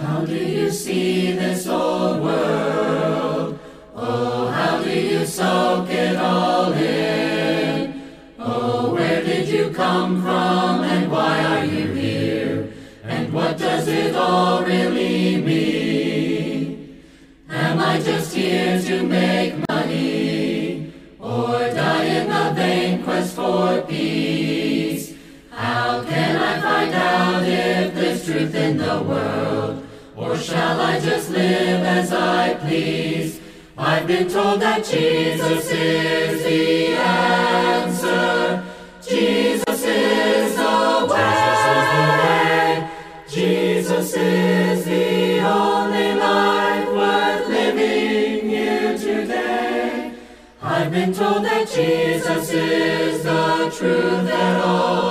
How do you see this old world? Oh, how do you soak it all in? Oh, where did you come from and why are you here? And what does it all really mean? Am I just here to make money or die in the vain quest for peace? How can I find out if there's truth in the world? Shall I just live as I please? I've been told that Jesus is the answer. Jesus is the way. Jesus is the only life worth living here today. I've been told that Jesus is the truth that all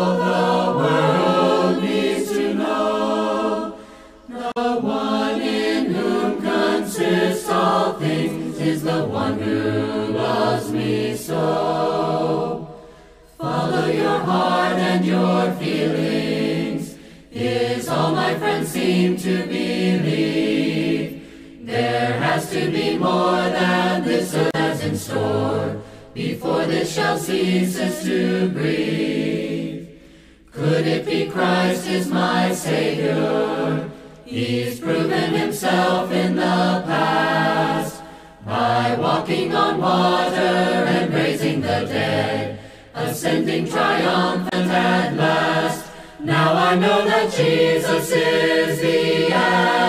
more than this earth has in store before this shall ceases to breathe. Could it be Christ is my Savior? He's proven himself in the past by walking on water and raising the dead, ascending triumphant at last. Now I know that Jesus is the answer.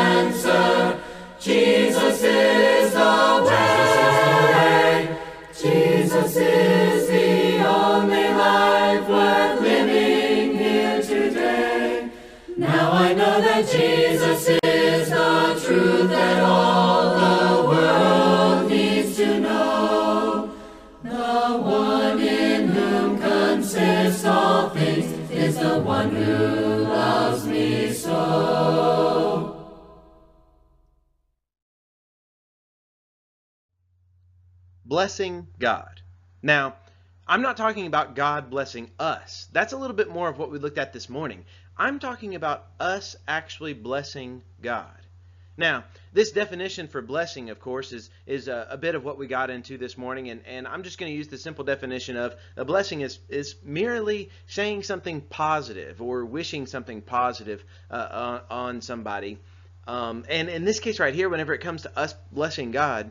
Blessing God. Now, I'm not talking about God blessing us. That's a little bit more of what we looked at this morning. I'm talking about us actually blessing God. Now, this definition for blessing, of course, is, is a, a bit of what we got into this morning, and, and I'm just going to use the simple definition of a blessing is, is merely saying something positive or wishing something positive uh, on, on somebody. Um, and in this case right here, whenever it comes to us blessing God,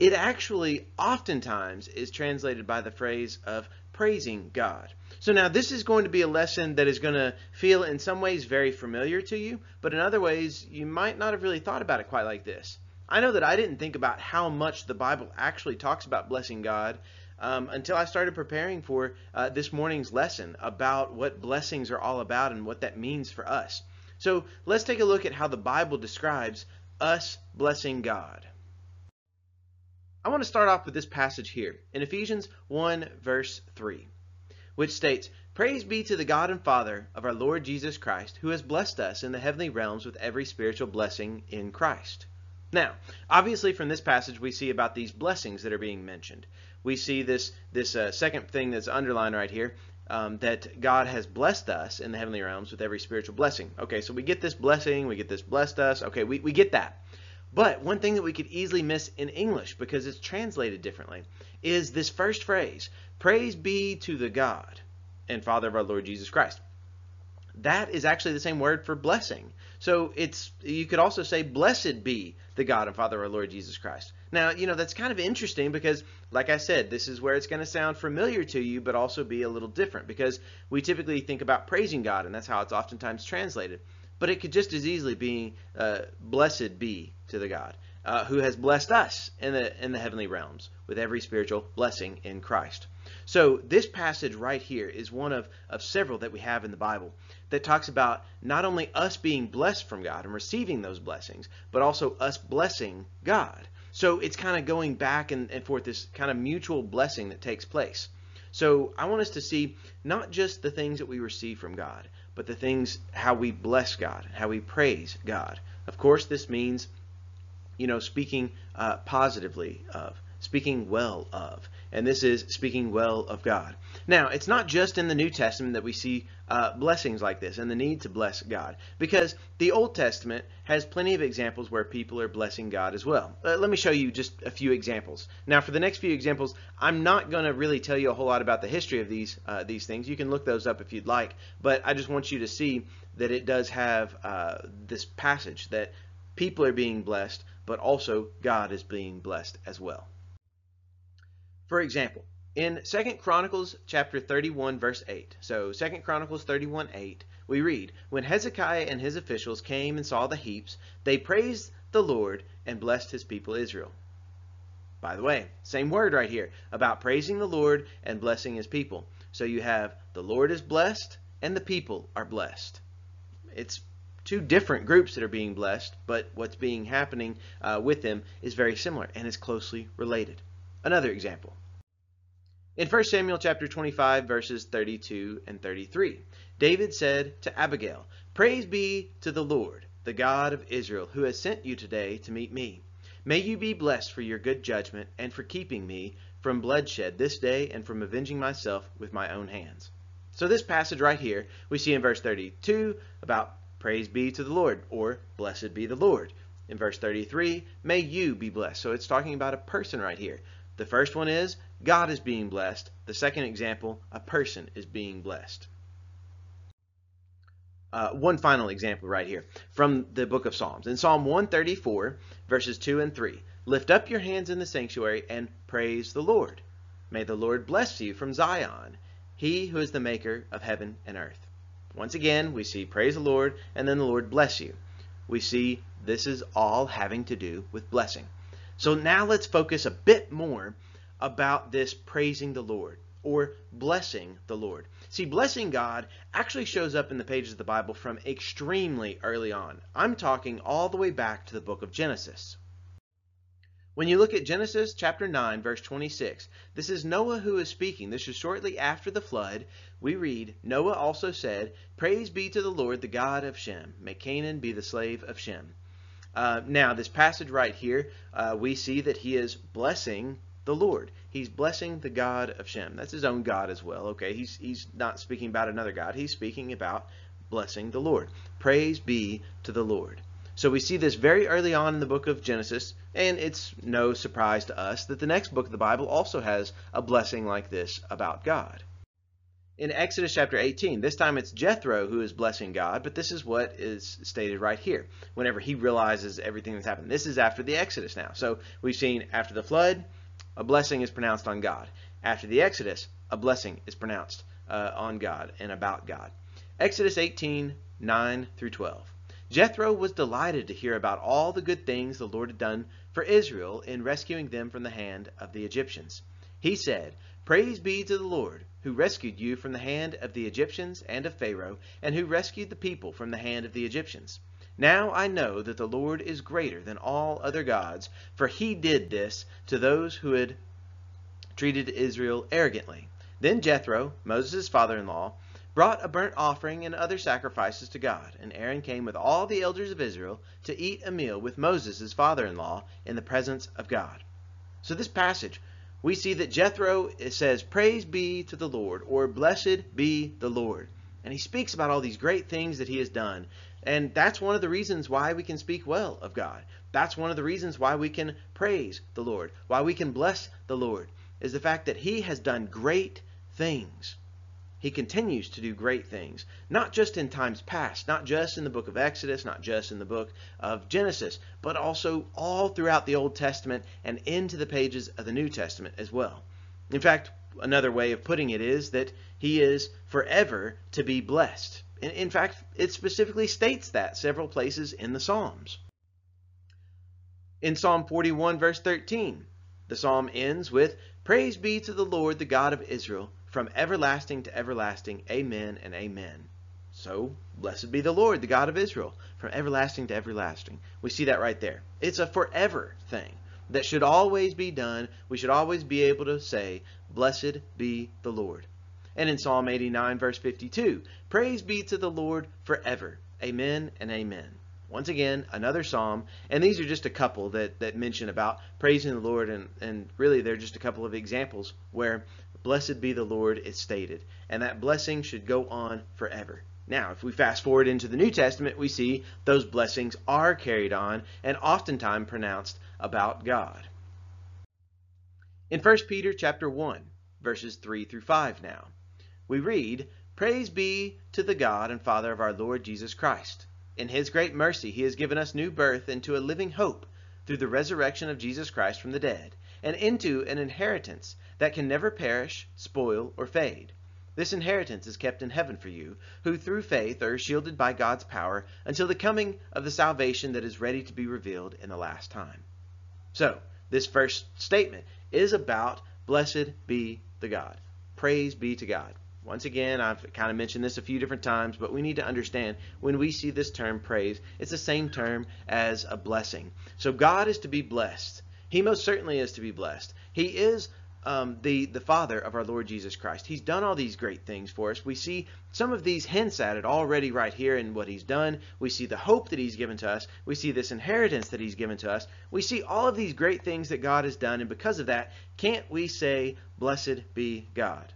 it actually oftentimes is translated by the phrase of praising God. So now this is going to be a lesson that is going to feel in some ways very familiar to you, but in other ways you might not have really thought about it quite like this. I know that I didn't think about how much the Bible actually talks about blessing God um, until I started preparing for uh, this morning's lesson about what blessings are all about and what that means for us. So let's take a look at how the Bible describes us blessing God. I want to start off with this passage here in Ephesians 1, verse 3, which states, Praise be to the God and Father of our Lord Jesus Christ, who has blessed us in the heavenly realms with every spiritual blessing in Christ. Now, obviously, from this passage, we see about these blessings that are being mentioned. We see this, this uh, second thing that's underlined right here. Um, that God has blessed us in the heavenly realms with every spiritual blessing. Okay, so we get this blessing, we get this blessed us. Okay, we, we get that. But one thing that we could easily miss in English because it's translated differently is this first phrase Praise be to the God and Father of our Lord Jesus Christ. That is actually the same word for blessing. So it's you could also say blessed be the God and Father of our Lord Jesus Christ. Now, you know, that's kind of interesting because like I said, this is where it's going to sound familiar to you but also be a little different because we typically think about praising God and that's how it's oftentimes translated. But it could just as easily be uh, blessed be to the God uh, who has blessed us in the in the heavenly realms with every spiritual blessing in Christ. So this passage right here is one of, of several that we have in the Bible that talks about not only us being blessed from God and receiving those blessings, but also us blessing God. So it's kind of going back and, and forth this kind of mutual blessing that takes place. So I want us to see not just the things that we receive from God, but the things how we bless God, how we praise God. Of course, this means, you know, speaking uh, positively of, speaking well of. And this is speaking well of God. Now, it's not just in the New Testament that we see uh, blessings like this and the need to bless God, because the Old Testament has plenty of examples where people are blessing God as well. Uh, let me show you just a few examples. Now, for the next few examples, I'm not going to really tell you a whole lot about the history of these uh, these things. You can look those up if you'd like, but I just want you to see that it does have uh, this passage that people are being blessed, but also God is being blessed as well. For example, in 2 Chronicles chapter 31 verse 8, so 2 Chronicles 31 8, we read, When Hezekiah and his officials came and saw the heaps, they praised the Lord and blessed his people Israel. By the way, same word right here about praising the Lord and blessing his people. So you have the Lord is blessed and the people are blessed. It's two different groups that are being blessed, but what's being happening uh, with them is very similar and is closely related. Another example. In 1 Samuel chapter 25 verses 32 and 33, David said to Abigail, Praise be to the Lord, the God of Israel, who has sent you today to meet me. May you be blessed for your good judgment and for keeping me from bloodshed this day and from avenging myself with my own hands. So this passage right here, we see in verse 32 about praise be to the Lord or blessed be the Lord. In verse 33, may you be blessed. So it's talking about a person right here. The first one is God is being blessed. The second example, a person is being blessed. Uh, one final example right here from the book of Psalms. In Psalm 134, verses 2 and 3, lift up your hands in the sanctuary and praise the Lord. May the Lord bless you from Zion he who is the maker of heaven and earth. Once again, we see praise the Lord and then the Lord bless you. We see this is all having to do with blessing. So now let's focus a bit more about this praising the Lord or blessing the Lord. See, blessing God actually shows up in the pages of the Bible from extremely early on. I'm talking all the way back to the book of Genesis. When you look at Genesis chapter 9, verse 26, this is Noah who is speaking. This is shortly after the flood. We read, Noah also said, Praise be to the Lord, the God of Shem. May Canaan be the slave of Shem. Uh, now, this passage right here, uh, we see that he is blessing the Lord. He's blessing the God of Shem. That's his own God as well. Okay, he's he's not speaking about another God. He's speaking about blessing the Lord. Praise be to the Lord. So we see this very early on in the book of Genesis, and it's no surprise to us that the next book of the Bible also has a blessing like this about God. In Exodus chapter 18, this time it's Jethro who is blessing God, but this is what is stated right here. Whenever he realizes everything that's happened, this is after the Exodus now. So we've seen after the flood, a blessing is pronounced on God. After the Exodus, a blessing is pronounced uh, on God and about God. Exodus 18, 9 through 12. Jethro was delighted to hear about all the good things the Lord had done for Israel in rescuing them from the hand of the Egyptians. He said, Praise be to the Lord, who rescued you from the hand of the Egyptians and of Pharaoh, and who rescued the people from the hand of the Egyptians. Now I know that the Lord is greater than all other gods, for he did this to those who had treated Israel arrogantly. Then Jethro, Moses' father-in-law, brought a burnt offering and other sacrifices to God. And Aaron came with all the elders of Israel to eat a meal with Moses, his father-in-law, in the presence of God. So this passage, we see that Jethro says, Praise be to the Lord, or Blessed be the Lord. And he speaks about all these great things that he has done. And that's one of the reasons why we can speak well of God. That's one of the reasons why we can praise the Lord, why we can bless the Lord, is the fact that he has done great things. He continues to do great things, not just in times past, not just in the book of Exodus, not just in the book of Genesis, but also all throughout the Old Testament and into the pages of the New Testament as well. In fact, another way of putting it is that he is forever to be blessed. In, fact, it specifically states that several places in the Psalms. In Psalm 41, verse 13, the psalm ends with, Praise be to the Lord, the God of Israel from everlasting to everlasting. Amen and amen. So, blessed be the Lord, the God of Israel, from everlasting to everlasting. We see that right there. It's a forever thing that should always be done. We should always be able to say, Blessed be the Lord. And in Psalm 89, verse 52, Praise be to the Lord forever. Amen and amen. Once again, another psalm, and these are just a couple that, that mention about praising the Lord, and, and really they're just a couple of examples where blessed be the Lord is stated, and that blessing should go on forever. Now, if we fast forward into the New Testament, we see those blessings are carried on and oftentimes pronounced about God. In 1 Peter chapter 1, verses 3 through 5 now, we read, Praise be to the God and Father of our Lord Jesus Christ. In his great mercy he has given us new birth into a living hope through the resurrection of Jesus Christ from the dead, and into an inheritance that can never perish, spoil, or fade this inheritance is kept in heaven for you, who through faith are shielded by God's power until the coming of the salvation that is ready to be revealed in the last time. So, this first statement is about blessed be the God. Praise be to God. Once again, I've kind of mentioned this a few different times, but we need to understand when we see this term praise, it's the same term as a blessing. So God is to be blessed. He most certainly is to be blessed. He is um, the the Father of our Lord Jesus Christ. He's done all these great things for us. We see some of these hints at it already right here in what He's done. We see the hope that He's given to us. We see this inheritance that He's given to us. We see all of these great things that God has done, and because of that, can't we say, "Blessed be God"?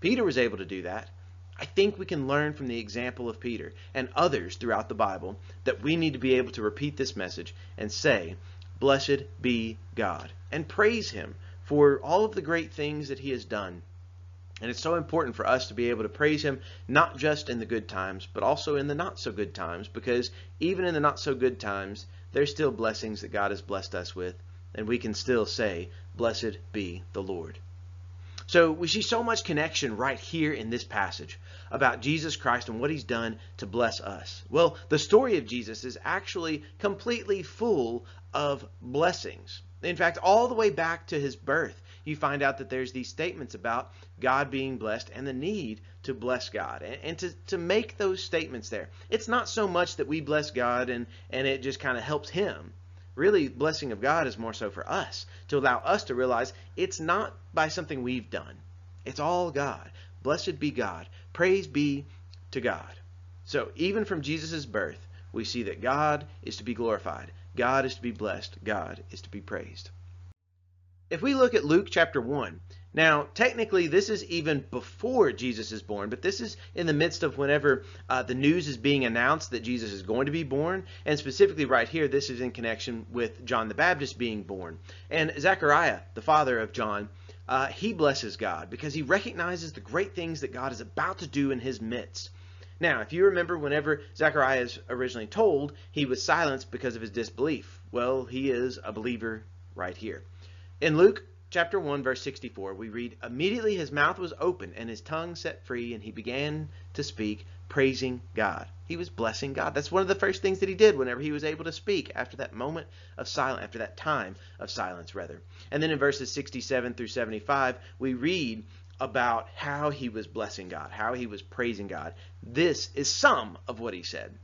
Peter was able to do that. I think we can learn from the example of Peter and others throughout the Bible that we need to be able to repeat this message and say, Blessed be God, and praise Him for all of the great things that he has done. And it's so important for us to be able to praise him not just in the good times, but also in the not so good times, because even in the not so good times, there's still blessings that God has blessed us with, and we can still say, Blessed be the Lord. So we see so much connection right here in this passage about Jesus Christ and what he's done to bless us. Well, the story of Jesus is actually completely full of blessings. In fact, all the way back to his birth, you find out that there's these statements about God being blessed and the need to bless God and, and to, to make those statements there. It's not so much that we bless God and, and it just kind of helps him. Really, blessing of God is more so for us to allow us to realize it's not by something we've done. It's all God. Blessed be God. Praise be to God. So, even from Jesus' birth, we see that God is to be glorified. God is to be blessed. God is to be praised. If we look at Luke chapter 1, now technically this is even before Jesus is born, but this is in the midst of whenever uh, the news is being announced that Jesus is going to be born, and specifically right here, this is in connection with John the Baptist being born. And Zechariah, the father of John, uh, he blesses God because he recognizes the great things that God is about to do in his midst. Now, if you remember, whenever Zechariah is originally told, he was silenced because of his disbelief. Well, he is a believer right here. In Luke chapter 1, verse 64, we read, Immediately his mouth was open and his tongue set free, and he began to speak, praising God. He was blessing God. That's one of the first things that he did whenever he was able to speak after that moment of silence, after that time of silence, rather. And then in verses 67 through 75, we read about how he was blessing God, how he was praising God. This is some of what he said.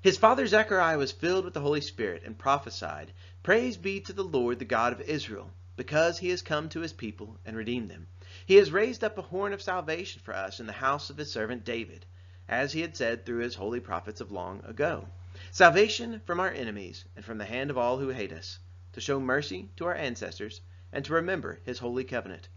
His father Zechariah was filled with the Holy Spirit and prophesied, Praise be to the Lord, the God of Israel, because he has come to his people and redeemed them. He has raised up a horn of salvation for us in the house of his servant David, as he had said through his holy prophets of long ago. Salvation from our enemies and from the hand of all who hate us, to show mercy to our ancestors, and to remember his holy covenant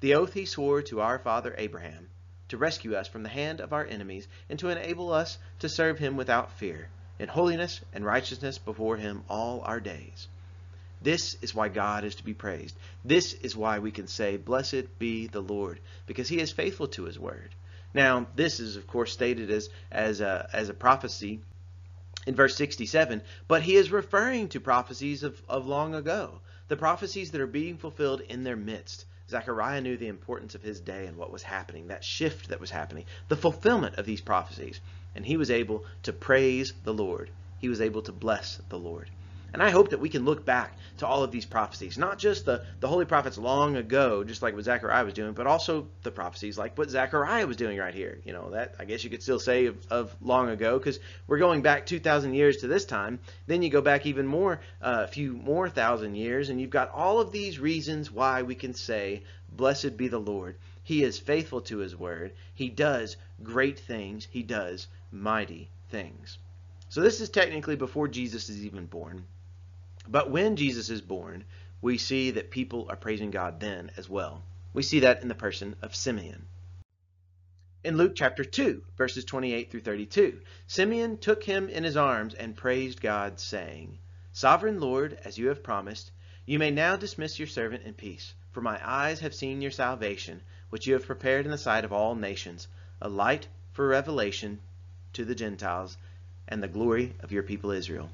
the oath he swore to our father Abraham, to rescue us from the hand of our enemies, and to enable us to serve him without fear, in holiness and righteousness before him all our days. This is why God is to be praised. This is why we can say, Blessed be the Lord, because he is faithful to his word. Now, this is, of course, stated as, as, a, as a prophecy in verse 67, but he is referring to prophecies of, of long ago, the prophecies that are being fulfilled in their midst. Zechariah knew the importance of his day and what was happening, that shift that was happening, the fulfillment of these prophecies. And he was able to praise the Lord. He was able to bless the Lord. And I hope that we can look back to all of these prophecies, not just the, the holy prophets long ago, just like what Zechariah was doing, but also the prophecies like what Zechariah was doing right here. You know, that I guess you could still say of, of long ago, because we're going back 2,000 years to this time. Then you go back even more, uh, a few more thousand years, and you've got all of these reasons why we can say, Blessed be the Lord. He is faithful to his word. He does great things. He does mighty things. So this is technically before Jesus is even born. But when Jesus is born, we see that people are praising God then as well. We see that in the person of Simeon. In Luke chapter 2, verses 28 through 32, Simeon took him in his arms and praised God, saying, Sovereign Lord, as you have promised, you may now dismiss your servant in peace, for my eyes have seen your salvation, which you have prepared in the sight of all nations, a light for revelation to the Gentiles, and the glory of your people Israel.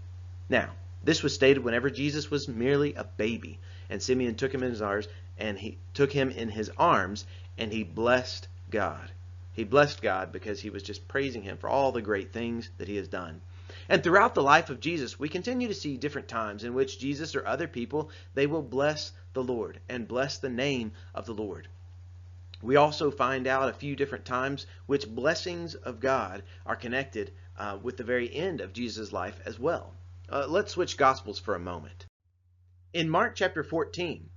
Now, this was stated whenever Jesus was merely a baby, and Simeon took him in his arms, and he took him in his arms, and he blessed God. He blessed God because he was just praising him for all the great things that he has done. And throughout the life of Jesus, we continue to see different times in which Jesus or other people, they will bless the Lord and bless the name of the Lord. We also find out a few different times which blessings of God are connected uh, with the very end of Jesus' life as well. Uh, let's switch Gospels for a moment. In Mark chapter 14,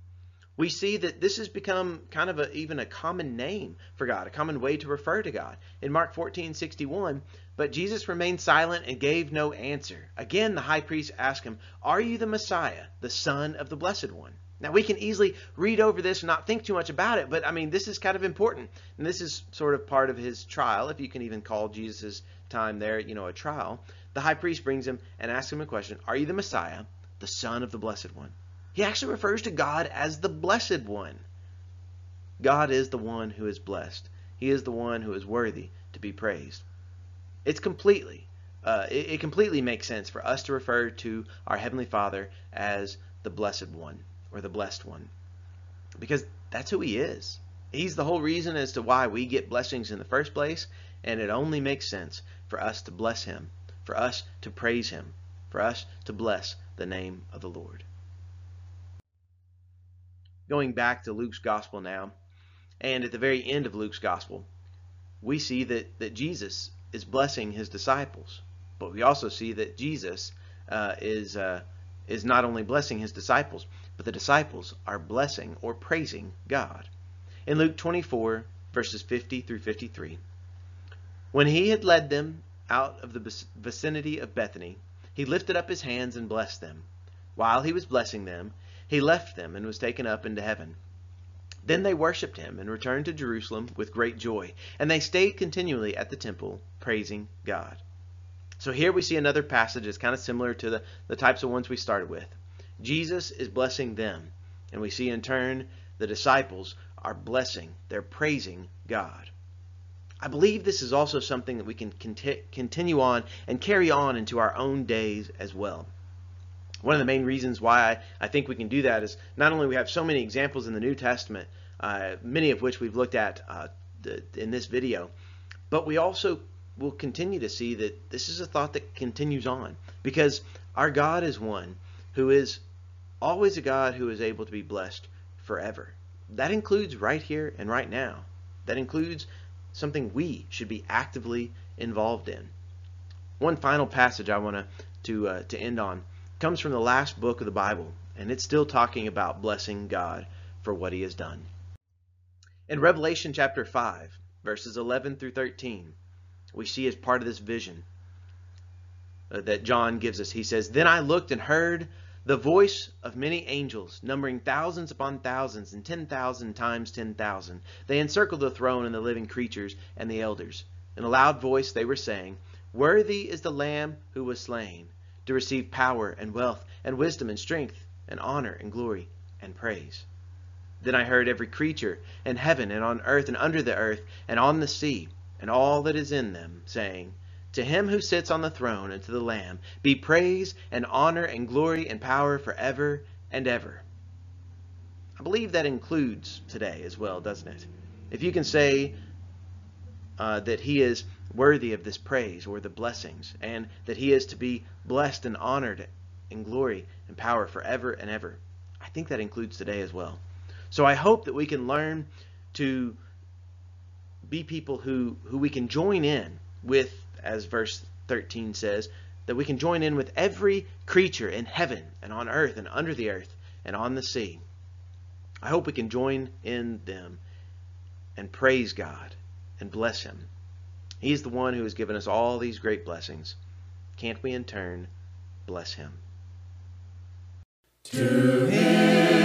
we see that this has become kind of a, even a common name for God, a common way to refer to God. In Mark 14, 61, but Jesus remained silent and gave no answer. Again, the high priest asked him, Are you the Messiah, the Son of the Blessed One? Now, we can easily read over this and not think too much about it, but I mean, this is kind of important. And this is sort of part of his trial, if you can even call Jesus' time there, you know, a trial. The high priest brings him and asks him a question Are you the Messiah, the Son of the Blessed One? He actually refers to God as the Blessed One. God is the one who is blessed, He is the one who is worthy to be praised. It's completely, uh, it, it completely makes sense for us to refer to our Heavenly Father as the Blessed One or the Blessed One because that's who He is. He's the whole reason as to why we get blessings in the first place, and it only makes sense for us to bless Him, for us to praise Him, for us to bless the name of the Lord. Going back to Luke's Gospel now, and at the very end of Luke's Gospel, we see that, that Jesus is blessing his disciples. But we also see that Jesus uh, is, uh, is not only blessing his disciples, but the disciples are blessing or praising God. In Luke 24, verses 50 through 53, when he had led them out of the vicinity of Bethany, he lifted up his hands and blessed them. While he was blessing them, he left them and was taken up into heaven. Then they worshipped him and returned to Jerusalem with great joy, and they stayed continually at the temple, praising God. So here we see another passage that's kind of similar to the, the types of ones we started with. Jesus is blessing them, and we see in turn the disciples are blessing, they're praising God. I believe this is also something that we can conti continue on and carry on into our own days as well. One of the main reasons why I, think we can do that is not only we have so many examples in the New Testament, uh, many of which we've looked at uh, the, in this video, but we also will continue to see that this is a thought that continues on because our God is one who is always a God who is able to be blessed forever. That includes right here and right now. That includes something we should be actively involved in. One final passage I want to uh, to end on comes from the last book of the Bible, and it's still talking about blessing God for what he has done. In Revelation chapter 5, verses 11 through 13, we see as part of this vision uh, that John gives us, he says, Then I looked and heard the voice of many angels, numbering thousands upon thousands and ten thousand times ten thousand. They encircled the throne and the living creatures and the elders. In a loud voice they were saying, Worthy is the Lamb who was slain to receive power and wealth and wisdom and strength and honor and glory and praise. Then I heard every creature in heaven and on earth and under the earth and on the sea and all that is in them, saying, To him who sits on the throne and to the Lamb be praise and honor and glory and power forever and ever. I believe that includes today as well, doesn't it? If you can say uh, that he is worthy of this praise or the blessings, and that he is to be blessed and honored in glory and power forever and ever. I think that includes today as well. So I hope that we can learn to be people who, who we can join in with, as verse 13 says, that we can join in with every creature in heaven and on earth and under the earth and on the sea. I hope we can join in them and praise God and bless Him. He is the one who has given us all these great blessings. Can can't we in turn bless him? To him